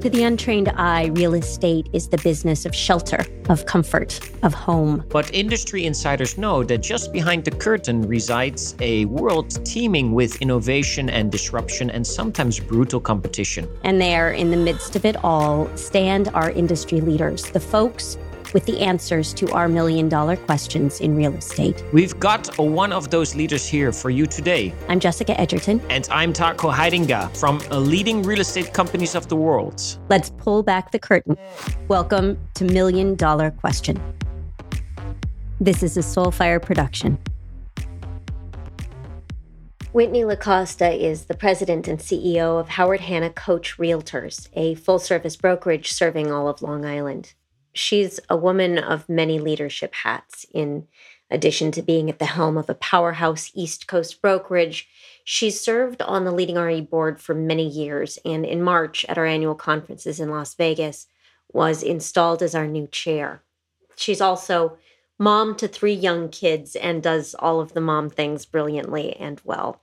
To the untrained eye, real estate is the business of shelter, of comfort, of home. But industry insiders know that just behind the curtain resides a world teeming with innovation and disruption and sometimes brutal competition. And there, in the midst of it all, stand our industry leaders, the folks with the answers to our million dollar questions in real estate. We've got one of those leaders here for you today. I'm Jessica Edgerton. And I'm Taco Heidinga from leading real estate companies of the world. Let's pull back the curtain. Welcome to Million Dollar Question. This is a Soulfire production. Whitney LaCosta is the president and CEO of Howard Hanna Coach Realtors, a full service brokerage serving all of Long Island she's a woman of many leadership hats. In addition to being at the helm of a powerhouse East Coast brokerage, she's served on the leading RE board for many years. And in March, at our annual conferences in Las Vegas, was installed as our new chair. She's also mom to three young kids and does all of the mom things brilliantly and well.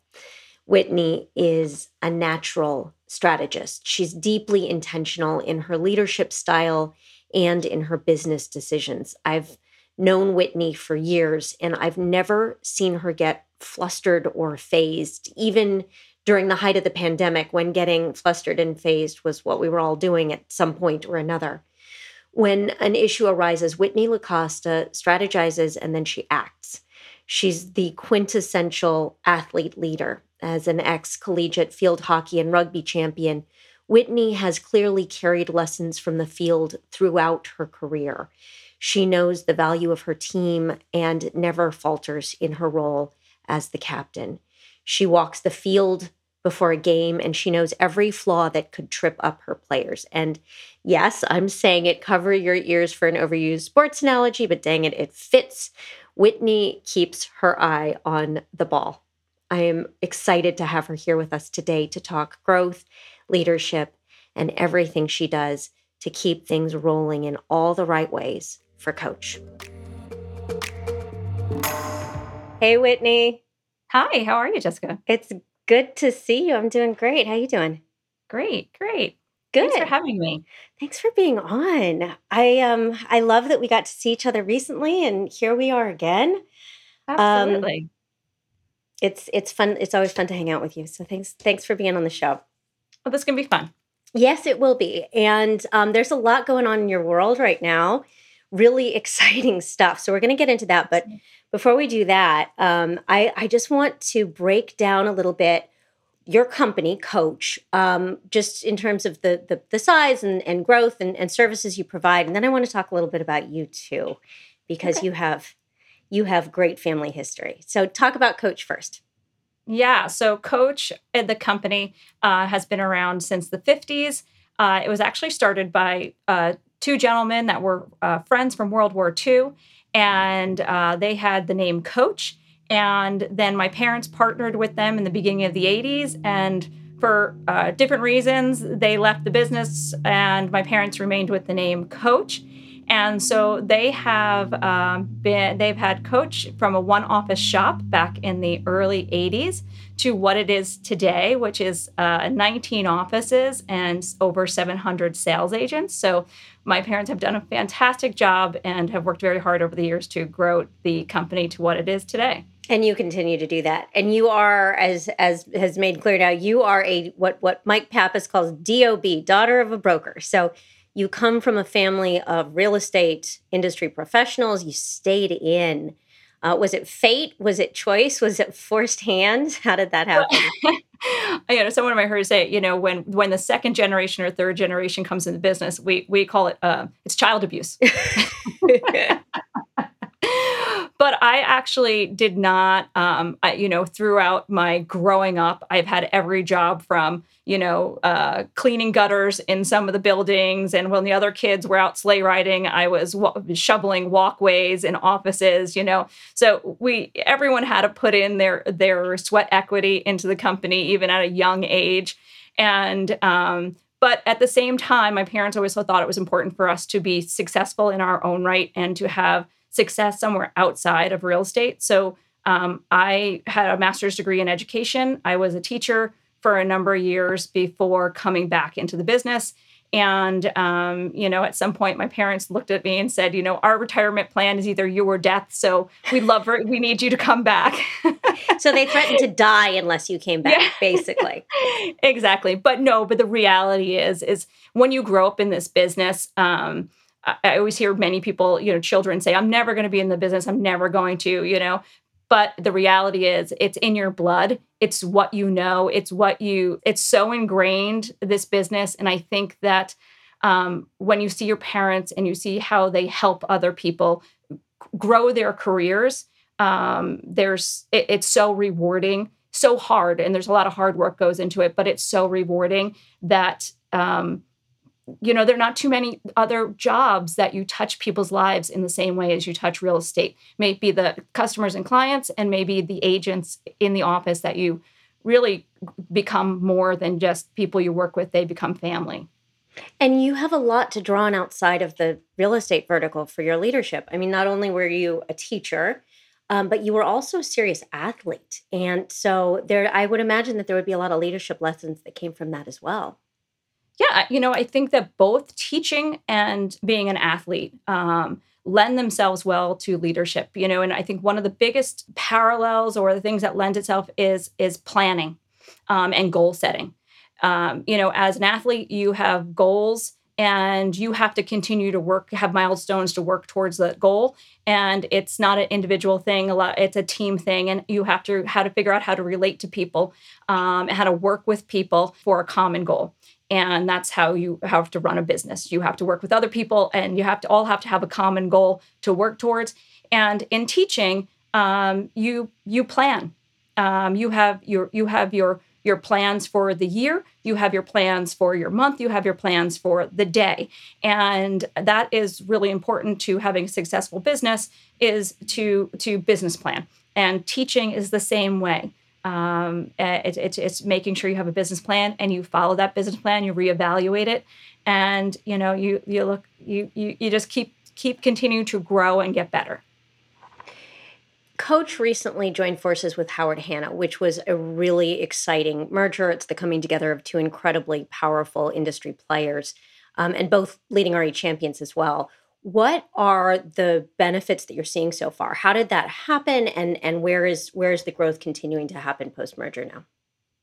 Whitney is a natural strategist. She's deeply intentional in her leadership style and in her business decisions. I've known Whitney for years, and I've never seen her get flustered or phased, even during the height of the pandemic when getting flustered and phased was what we were all doing at some point or another. When an issue arises, Whitney LaCosta strategizes and then she acts. She's the quintessential athlete leader. As an ex collegiate field hockey and rugby champion, Whitney has clearly carried lessons from the field throughout her career. She knows the value of her team and never falters in her role as the captain. She walks the field before a game and she knows every flaw that could trip up her players. And yes, I'm saying it, cover your ears for an overused sports analogy, but dang it, it fits. Whitney keeps her eye on the ball. I am excited to have her here with us today to talk growth leadership, and everything she does to keep things rolling in all the right ways for Coach. Hey, Whitney. Hi, how are you, Jessica? It's good to see you. I'm doing great. How are you doing? Great, great. Good. Thanks for having me. Thanks for being on. I um I love that we got to see each other recently and here we are again. Absolutely. Um, it's it's fun. It's always fun to hang out with you. So thanks thanks for being on the show. Well, this can be fun. Yes, it will be. And um, there's a lot going on in your world right now. Really exciting stuff. So we're going to get into that. But before we do that, um, I, I just want to break down a little bit your company, Coach, um, just in terms of the the, the size and, and growth and, and, services you provide. And then I want to talk a little bit about you too, because okay. you have you have great family history. So talk about Coach first. Yeah. So, Coach the company uh, has been around since the 50s. Uh, it was actually started by uh, two gentlemen that were uh, friends from World War II, and uh, they had the name Coach. And then my parents partnered with them in the beginning of the 80s. And for uh, different reasons, they left the business, and my parents remained with the name Coach. And so they have um, been, they've had Coach from a one office shop back in the early 80s to what it is today, which is uh, 19 offices and over 700 sales agents. So my parents have done a fantastic job and have worked very hard over the years to grow the company to what it is today. And you continue to do that. And you are, as as has made clear now, you are a what what Mike Pappas calls DOB, daughter of a broker. So you come from a family of real estate industry professionals. You stayed in. Uh, was it fate? Was it choice? Was it forced hand? How did that happen? you know, someone I heard say, you know, when when the second generation or third generation comes into business, we we call it uh, it's child abuse. but I actually did not. Um, I, you know, throughout my growing up, I've had every job from you know uh, cleaning gutters in some of the buildings, and when the other kids were out sleigh riding, I was wa- shoveling walkways in offices. You know, so we everyone had to put in their their sweat equity into the company, even at a young age, and. Um, but at the same time, my parents always thought it was important for us to be successful in our own right and to have success somewhere outside of real estate. So um, I had a master's degree in education. I was a teacher for a number of years before coming back into the business. And, um, you know, at some point, my parents looked at me and said, you know, our retirement plan is either you or death. So we love her. We need you to come back. so they threatened to die unless you came back, yeah. basically. exactly. But no, but the reality is, is when you grow up in this business, um, I always hear many people, you know, children say, I'm never going to be in the business. I'm never going to, you know. But the reality is, it's in your blood. It's what you know. It's what you, it's so ingrained, this business. And I think that um, when you see your parents and you see how they help other people grow their careers, um, there's, it, it's so rewarding, so hard. And there's a lot of hard work goes into it, but it's so rewarding that, um, you know, there are not too many other jobs that you touch people's lives in the same way as you touch real estate. Maybe the customers and clients, and maybe the agents in the office that you really become more than just people you work with, they become family. And you have a lot to draw on outside of the real estate vertical for your leadership. I mean, not only were you a teacher, um, but you were also a serious athlete. And so there, I would imagine that there would be a lot of leadership lessons that came from that as well yeah, you know, I think that both teaching and being an athlete um, lend themselves well to leadership. You know, and I think one of the biggest parallels or the things that lend itself is is planning um, and goal setting. Um, you know, as an athlete, you have goals and you have to continue to work have milestones to work towards that goal. And it's not an individual thing a lot it's a team thing and you have to how to figure out how to relate to people um, and how to work with people for a common goal. And that's how you have to run a business. You have to work with other people and you have to all have to have a common goal to work towards. And in teaching um, you you plan. Um, you have your you have your your plans for the year. You have your plans for your month. You have your plans for the day. And that is really important to having a successful business is to to business plan. And teaching is the same way. Um, eh, it, it, it's making sure you have a business plan and you follow that business plan, you reevaluate it, and you know you you look you you, you just keep keep continuing to grow and get better. Coach recently joined forces with Howard Hanna, which was a really exciting merger. It's the coming together of two incredibly powerful industry players, um, and both leading RE champions as well. What are the benefits that you're seeing so far? How did that happen, and and where is where is the growth continuing to happen post merger now?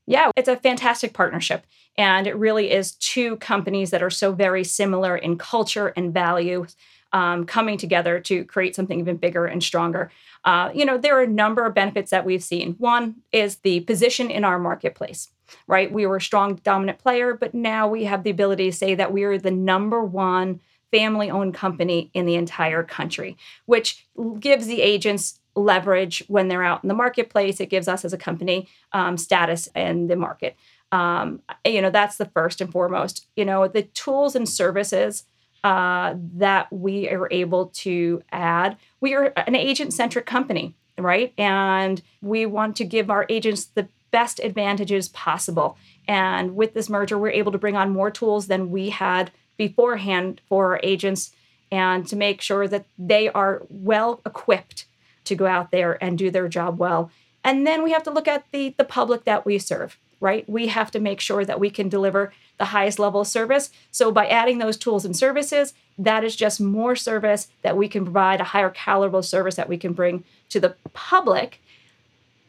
Yeah, it's a fantastic partnership. And it really is two companies that are so very similar in culture and value um, coming together to create something even bigger and stronger. Uh, you know, there are a number of benefits that we've seen. One is the position in our marketplace, right? We were a strong, dominant player, but now we have the ability to say that we are the number one family owned company in the entire country, which gives the agents leverage when they're out in the marketplace. It gives us as a company um, status in the market. Um, you know, that's the first and foremost. You know, the tools and services uh, that we are able to add. We are an agent centric company, right? And we want to give our agents the best advantages possible. And with this merger, we're able to bring on more tools than we had beforehand for our agents and to make sure that they are well equipped to go out there and do their job well. And then we have to look at the, the public that we serve, right? We have to make sure that we can deliver the highest level of service. So by adding those tools and services, that is just more service that we can provide, a higher caliber service that we can bring to the public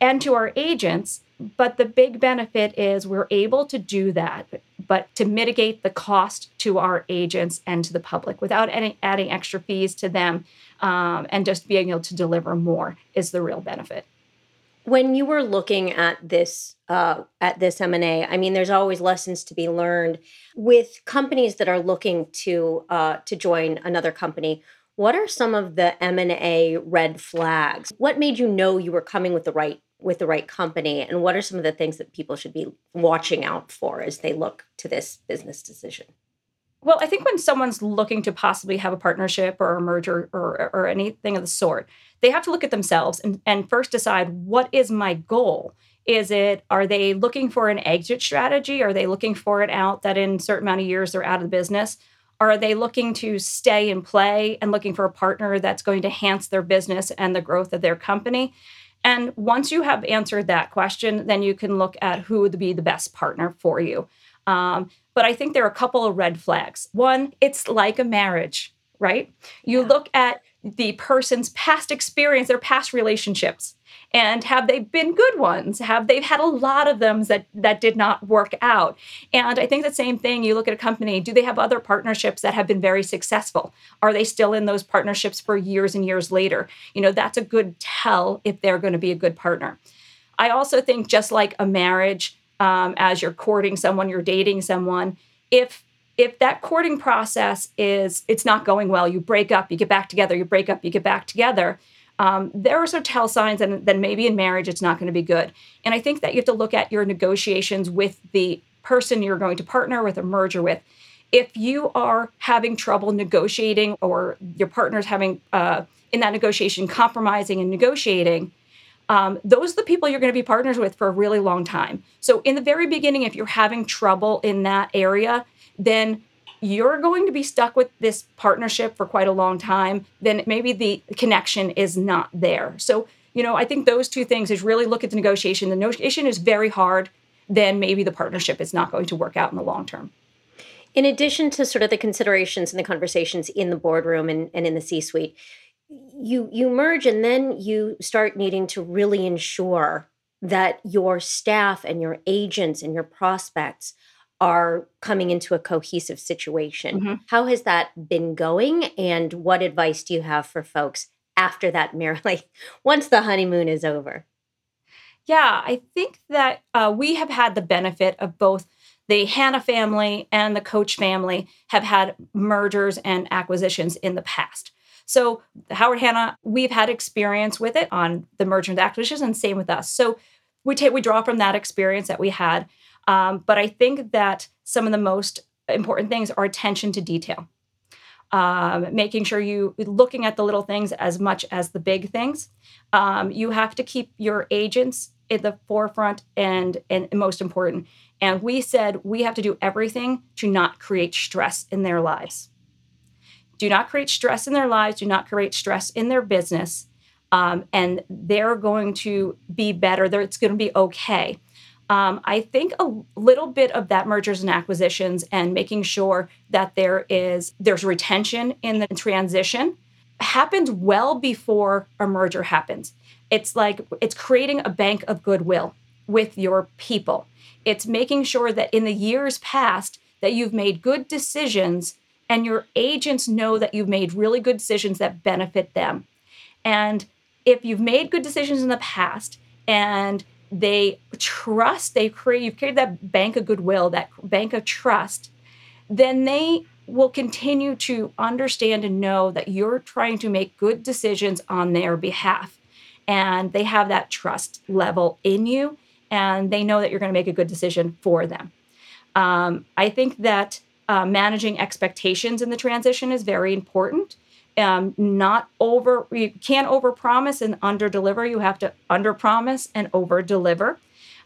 and to our agents. But the big benefit is we're able to do that but to mitigate the cost to our agents and to the public without any, adding extra fees to them um, and just being able to deliver more is the real benefit when you were looking at this uh, at this m&a i mean there's always lessons to be learned. With companies that are looking to uh, to join another company what are some of the m&a red flags? What made you know you were coming with the right with the right company? And what are some of the things that people should be watching out for as they look to this business decision well i think when someone's looking to possibly have a partnership or a merger or, or anything of the sort they have to look at themselves and, and first decide what is my goal. Is it are they looking for an exit strategy? Are they looking for it out that in a certain amount of years they're out of the business? Are they looking to stay and play and looking for a partner that's going to enhance their business and the growth of their company? And once you have answered that question, then you can look at who would be the best partner for you. Um, but I think there are a couple of red flags. One, it's like a marriage, right? You yeah. look at the person's past experience, their past relationships, and have they been good ones? Have they had a lot of them that that did not work out? And I think the same thing. You look at a company. Do they have other partnerships that have been very successful? Are they still in those partnerships for years and years later? You know, that's a good tell if they're going to be a good partner. I also think just like a marriage, um, as you're courting someone, you're dating someone. If if that courting process is it's not going well you break up you get back together you break up you get back together um, there are some tell signs and then maybe in marriage it's not going to be good and i think that you have to look at your negotiations with the person you're going to partner with or merger with if you are having trouble negotiating or your partner's having uh, in that negotiation compromising and negotiating um, those are the people you're going to be partners with for a really long time so in the very beginning if you're having trouble in that area then you're going to be stuck with this partnership for quite a long time, then maybe the connection is not there. So, you know, I think those two things is really look at the negotiation. The negotiation is very hard, then maybe the partnership is not going to work out in the long term. In addition to sort of the considerations and the conversations in the boardroom and, and in the C suite, you you merge and then you start needing to really ensure that your staff and your agents and your prospects are coming into a cohesive situation. Mm-hmm. How has that been going? And what advice do you have for folks after that merrily, once the honeymoon is over? Yeah, I think that uh, we have had the benefit of both the Hanna family and the Coach family have had mergers and acquisitions in the past. So Howard Hanna, we've had experience with it on the merger and acquisitions, and same with us. So we take we draw from that experience that we had. Um, but I think that some of the most important things are attention to detail. Um, making sure you looking at the little things as much as the big things. Um, you have to keep your agents at the forefront and and most important. And we said we have to do everything to not create stress in their lives. Do not create stress in their lives. Do not create stress in their business. Um, and they're going to be better. They're, it's going to be okay. Um, I think a little bit of that mergers and acquisitions and making sure that there is there's retention in the transition happens well before a merger happens. It's like it's creating a bank of goodwill with your people. It's making sure that in the years past that you've made good decisions and your agents know that you've made really good decisions that benefit them. And if you've made good decisions in the past and they trust, they create, you've created that bank of goodwill, that bank of trust, then they will continue to understand and know that you're trying to make good decisions on their behalf. And they have that trust level in you, and they know that you're going to make a good decision for them. Um, I think that uh, managing expectations in the transition is very important. Um, not over you can't over promise and under deliver you have to under promise and over deliver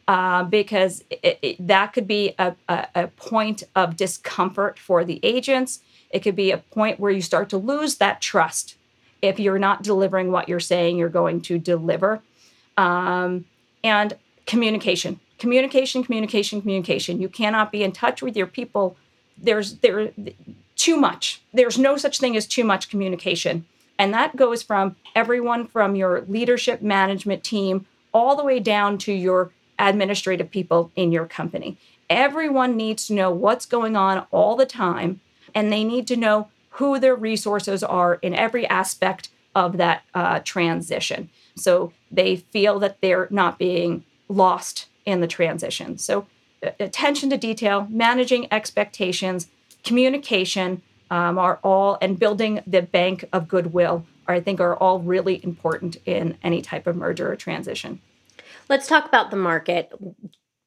uh, because it, it, that could be a, a, a, point of discomfort for the agents. It could be a point where you start to lose that trust if you're not delivering what you're saying you're going to deliver. Um, and communication communication communication communication. You cannot be in touch with your people there's there too much. There's no such thing as too much communication. And that goes from everyone from your leadership management team all the way down to your administrative people in your company. Everyone needs to know what's going on all the time, and they need to know who their resources are in every aspect of that uh, transition. So they feel that they're not being lost in the transition. So, attention to detail, managing expectations, communication um, are all, and building the bank of goodwill are, I think, are all really important in any type of merger or transition. Let's talk about the market.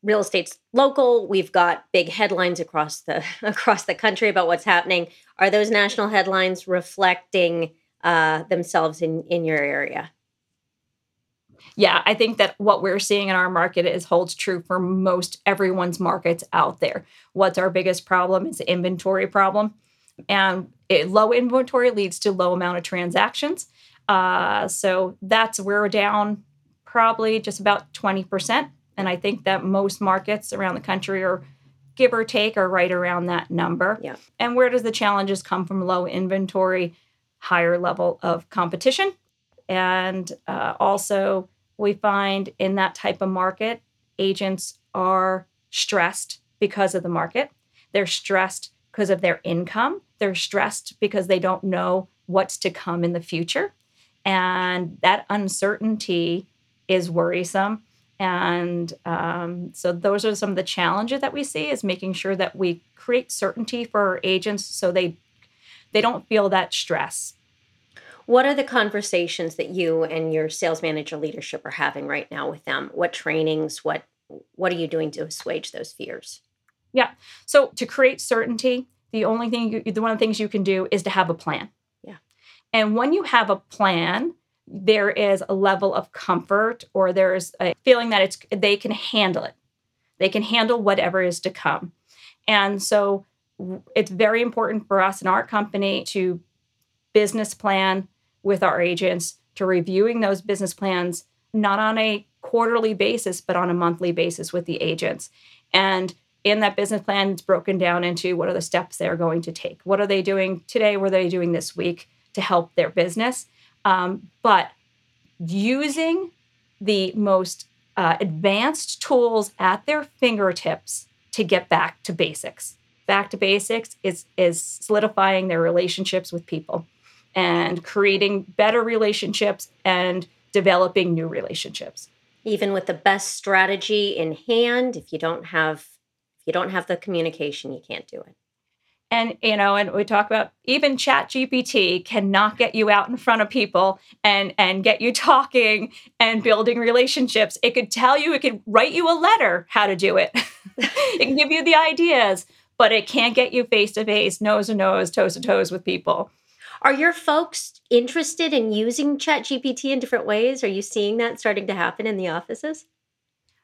Real estate's local. We've got big headlines across the across the country about what's happening. Are those national headlines reflecting uh, themselves in in your area? Yeah, I think that what we're seeing in our market is holds true for most everyone's markets out there. What's our biggest problem? It's the inventory problem. And it, low inventory leads to low amount of transactions. Uh, so that's where we're down probably just about 20%. And I think that most markets around the country are give or take, are right around that number. Yeah. And where does the challenges come from? Low inventory, higher level of competition. And uh, also, we find in that type of market, agents are stressed because of the market. They're stressed because of their income. They're stressed because they don't know what's to come in the future. And that uncertainty is worrisome. And um, so those are some of the challenges that we see is making sure that we create certainty for our agents so they they don't feel that stress. What are the conversations that you and your sales manager leadership are having right now with them? What trainings, what what are you doing to assuage those fears? Yeah. So to create certainty, the only thing you, the one of the things you can do is to have a plan. Yeah. And when you have a plan, there is a level of comfort or there's a feeling that it's they can handle it. They can handle whatever is to come. And so it's very important for us in our company to business plan with our agents to reviewing those business plans not on a quarterly basis but on a monthly basis with the agents. And in that business plan it's broken down into what are the steps they're going to take? What are they doing today? What are they doing this week to help their business? Um, but using the most uh, advanced tools at their fingertips to get back to basics. Back to basics is is solidifying their relationships with people and creating better relationships and developing new relationships. Even with the best strategy in hand if you don't have if you don't have the communication you can't do it. And you know and we talk about even chat gpt cannot get you out in front of people and and get you talking and building relationships. It could tell you it could write you a letter how to do it. It can give you the ideas but it can't get you face to face nose to nose toes to toes with people are your folks interested in using chat gpt in different ways are you seeing that starting to happen in the offices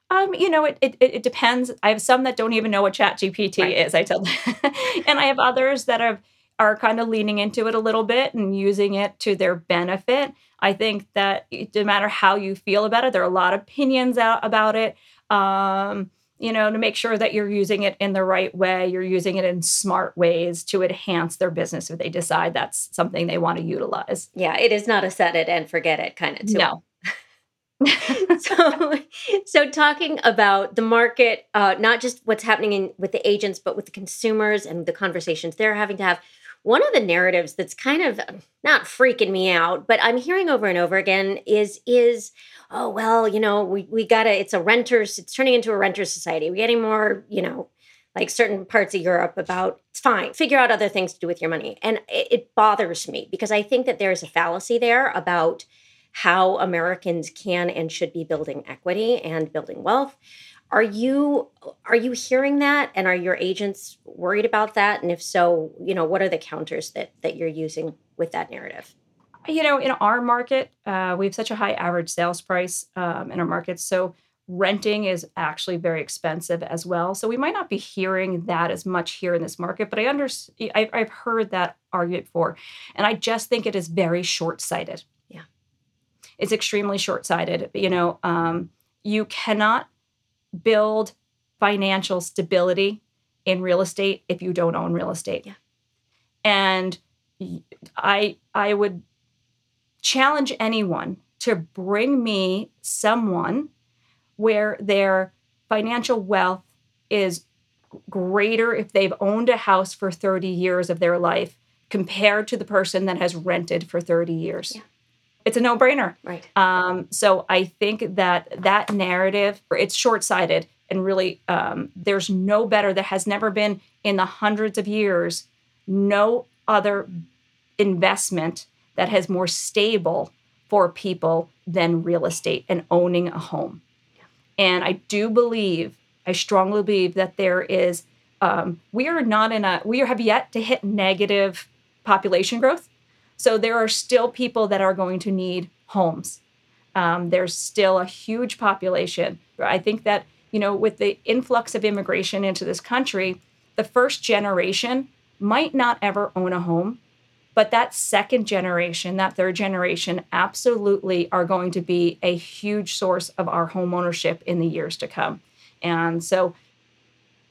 um, you know, it, it it depends. I have some that don't even know what Chat GPT right. is. I tell them, and I have others that are are kind of leaning into it a little bit and using it to their benefit. I think that no matter how you feel about it, there are a lot of opinions out about it. Um, you know, to make sure that you're using it in the right way, you're using it in smart ways to enhance their business if they decide that's something they want to utilize. Yeah, it is not a set it and forget it kind of tool. No, so, so talking about the market, uh, not just what's happening in, with the agents, but with the consumers and the conversations they're having to have. One of the narratives that's kind of um, not freaking me out, but I'm hearing over and over again is is oh well, you know, we we gotta. It's a renters. It's turning into a renter society. We're getting more, you know, like certain parts of Europe about it's fine, figure out other things to do with your money. And it, it bothers me because I think that there's a fallacy there about how Americans can and should be building equity and building wealth. Are you are you hearing that and are your agents worried about that and if so, you know, what are the counters that that you're using with that narrative? You know, in our market, uh, we have such a high average sales price um, in our market. So renting is actually very expensive as well. So we might not be hearing that as much here in this market, but I under I've, I've heard that argument before, and I just think it is very short sighted Yeah, it's extremely short sighted. You know, um, you cannot build financial stability in real estate if you don't own real estate. Yeah. And I I would challenge anyone to bring me someone where their financial wealth is greater if they've owned a house for 30 years of their life compared to the person that has rented for 30 years. Yeah it's a no-brainer. Right. Um, so I think that that narrative it's short-sighted and really um, there's no better. There has never been in the hundreds of years no other investment that has more stable for people than real estate and owning a home. And I do believe, I strongly believe that there is. Um, we are not in a. We have yet to hit negative population growth so there are still people that are going to need homes. Um, there's still a huge population. I think that, you know, with the influx of immigration into this country, the first generation might not ever own a home, but that second generation, that third generation, absolutely are going to be a huge source of our home ownership in the years to come. And so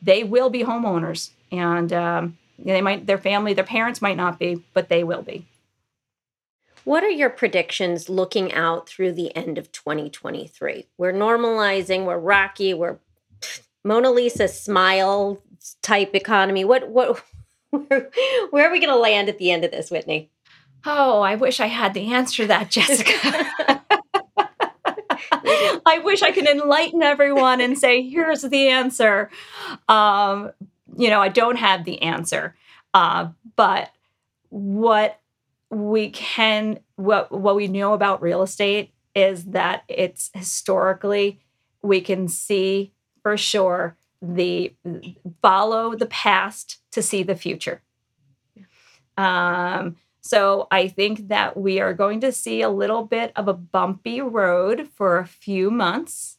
they will be homeowners, and um, they might their family, their parents might not be, but they will be. What are your predictions looking out through the end of 2023? We're normalizing, we're rocky, we're Mona Lisa smile type economy. What what where, where are we going to land at the end of this, Whitney? Oh, I wish I had the answer to that, Jessica. I wish I could enlighten everyone and say, here's the answer. Um, you know, I don't have the answer. Uh, but what we can, what, what we know about real estate is that it's historically, we can see for sure the follow the past to see the future. Um, so I think that we are going to see a little bit of a bumpy road for a few months.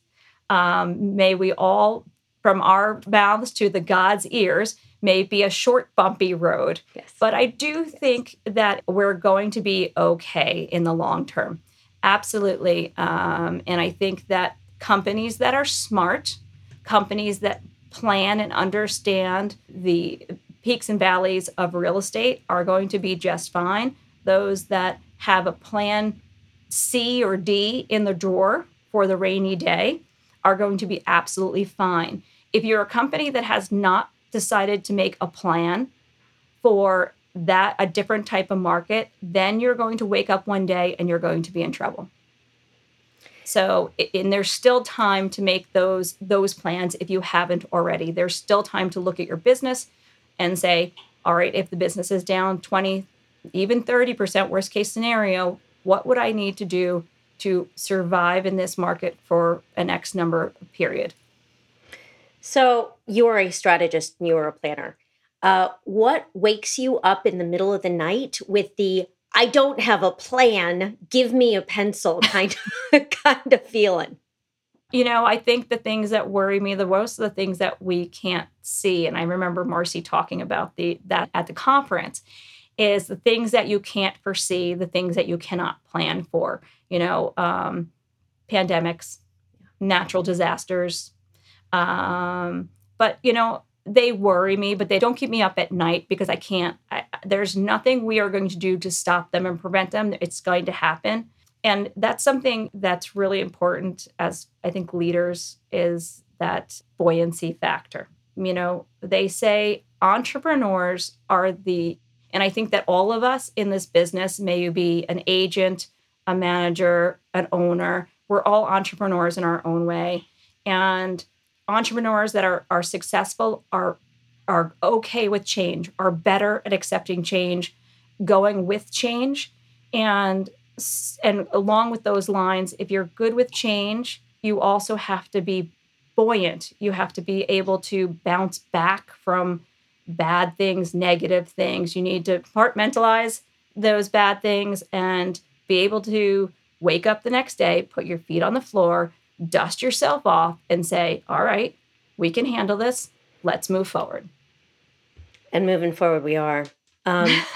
Um, may we all, from our mouths to the God's ears, may be a short, bumpy road. Yes. But I do think that we're going to be okay in the long term. Absolutely. Um, and I think that companies that are smart, companies that plan and understand the peaks and valleys of real estate are going to be just fine. Those that have a plan C or D in the drawer for the rainy day are going to be absolutely fine. If you're a company that has not decided to make a plan for that a different type of market, then you're going to wake up one day and you're going to be in trouble. So, and there's still time to make those those plans if you haven't already. There's still time to look at your business and say, all right, if the business is down 20, even 30% worst case scenario, what would I need to do to survive in this market for an X number period? So you're a strategist, and you're a planner. Uh, what wakes you up in the middle of the night with the I don't have a plan, give me a pencil kind of kind of feeling? you know, I think the things that worry me the most are the things that we can't see. And I remember Marcy talking about the that at the conference is the things that you can't foresee, the things that you cannot plan for. You know, um, pandemics, natural disasters. Um, but you know, they worry me, but they don't keep me up at night because I can't. I, there's nothing we are going to do to stop them and prevent them. It's going to happen and that's something that's really important as I think leaders is that buoyancy factor. You know, they say entrepreneurs are the, and I think that all of us in this business, may you be an agent, a manager, an owner, we're all entrepreneurs in our own way. And entrepreneurs that are, are successful are, are okay with change, are better at accepting change, going with change. And and along with those lines, if you're good with change, you also have to be buoyant. You have to be able to bounce back from bad things, negative things. You need to compartmentalize those bad things and be able to wake up the next day, put your feet on the floor, dust yourself off, and say, All right, we can handle this. Let's move forward. And moving forward, we are. Um,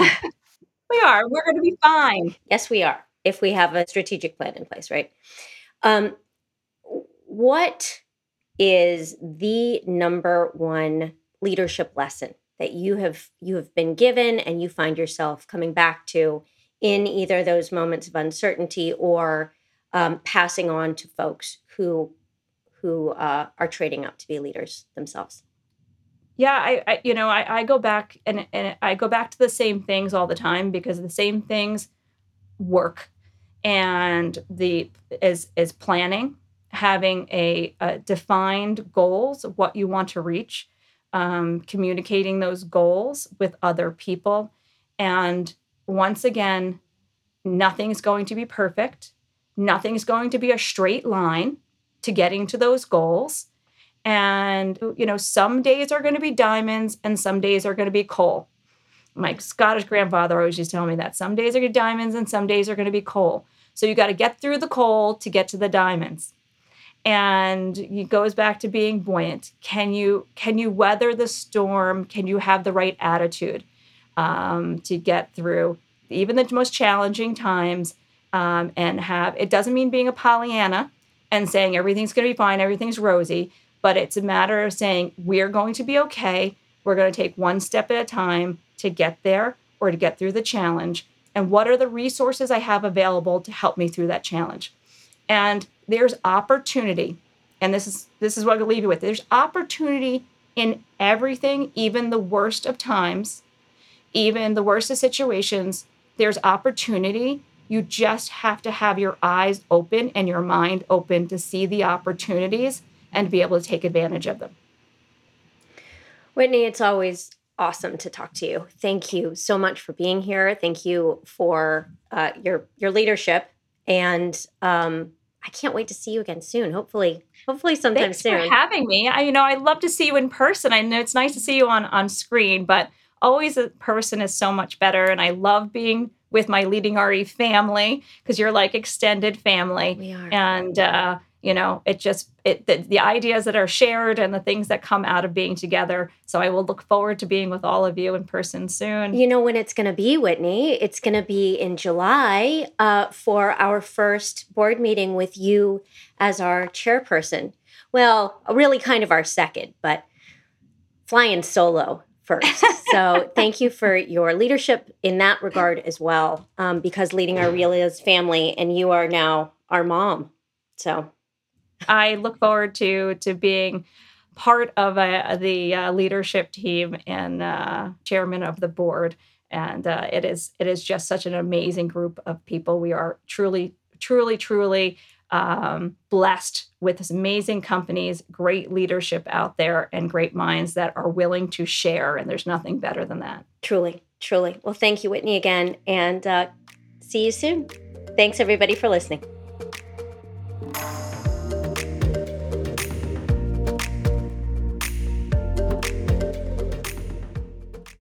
we are. We're going to be fine. Yes, we are if we have a strategic plan in place, right? Um, what is the number one leadership lesson that you have you have been given and you find yourself coming back to in either those moments of uncertainty or um, passing on to folks who who uh, are trading up to be leaders themselves? Yeah, I, I you know I, I go back and, and I go back to the same things all the time because the same things work. And the is is planning having a, a defined goals what you want to reach um, communicating those goals with other people. And once again nothing's going to be perfect nothing's going to be a straight line to getting to those goals and you know some days are going to be diamonds and some days are going to be coal my Scottish grandfather always used to tell me that some days are going to be diamonds and some days are going to be coal. So you got to get through the coal to get to the diamonds. And it goes back to being buoyant. Can you can you weather the storm? Can you have the right attitude um, to get through even the most challenging times? Um, and have it doesn't mean being a Pollyanna and saying everything's going to be fine, everything's rosy, but it's a matter of saying, we're going to be okay. We're going to take one step at a time to get there or to get through the challenge. And what are the resources I have available to help me through that challenge? And there's opportunity. And this is this is what I'll leave you with. There's opportunity in everything, even the worst of times, even the worst of situations. There's opportunity. You just have to have your eyes open and your mind open to see the opportunities and be able to take advantage of them. Whitney, it's always awesome to talk to you. Thank you so much for being here. Thank you for uh, your your leadership, and um, I can't wait to see you again soon. Hopefully, hopefully sometime Thanks soon. for having me. I, you know, I love to see you in person. I know it's nice to see you on on screen, but always a person is so much better. And I love being with my leading RE family because you're like extended family. We are. And uh, you know it just it the, the ideas that are shared and the things that come out of being together so i will look forward to being with all of you in person soon You know when it's going to be, Whitney? It's going to be in July uh, for our first board meeting with you as our chairperson. Well, really kind of our second, but flying solo first. so thank you for your leadership in that regard as well, um, because leading our Realia's family, and you are now our mom. So i look forward to to being part of uh, the uh, leadership team and uh, chairman of the board and uh, it is it is just such an amazing group of people we are truly truly truly um, blessed with this amazing companies great leadership out there and great minds that are willing to share and there's nothing better than that truly, truly. Well, thank you, Whitney, again, and uh, see you soon. Thanks, everybody, for listening.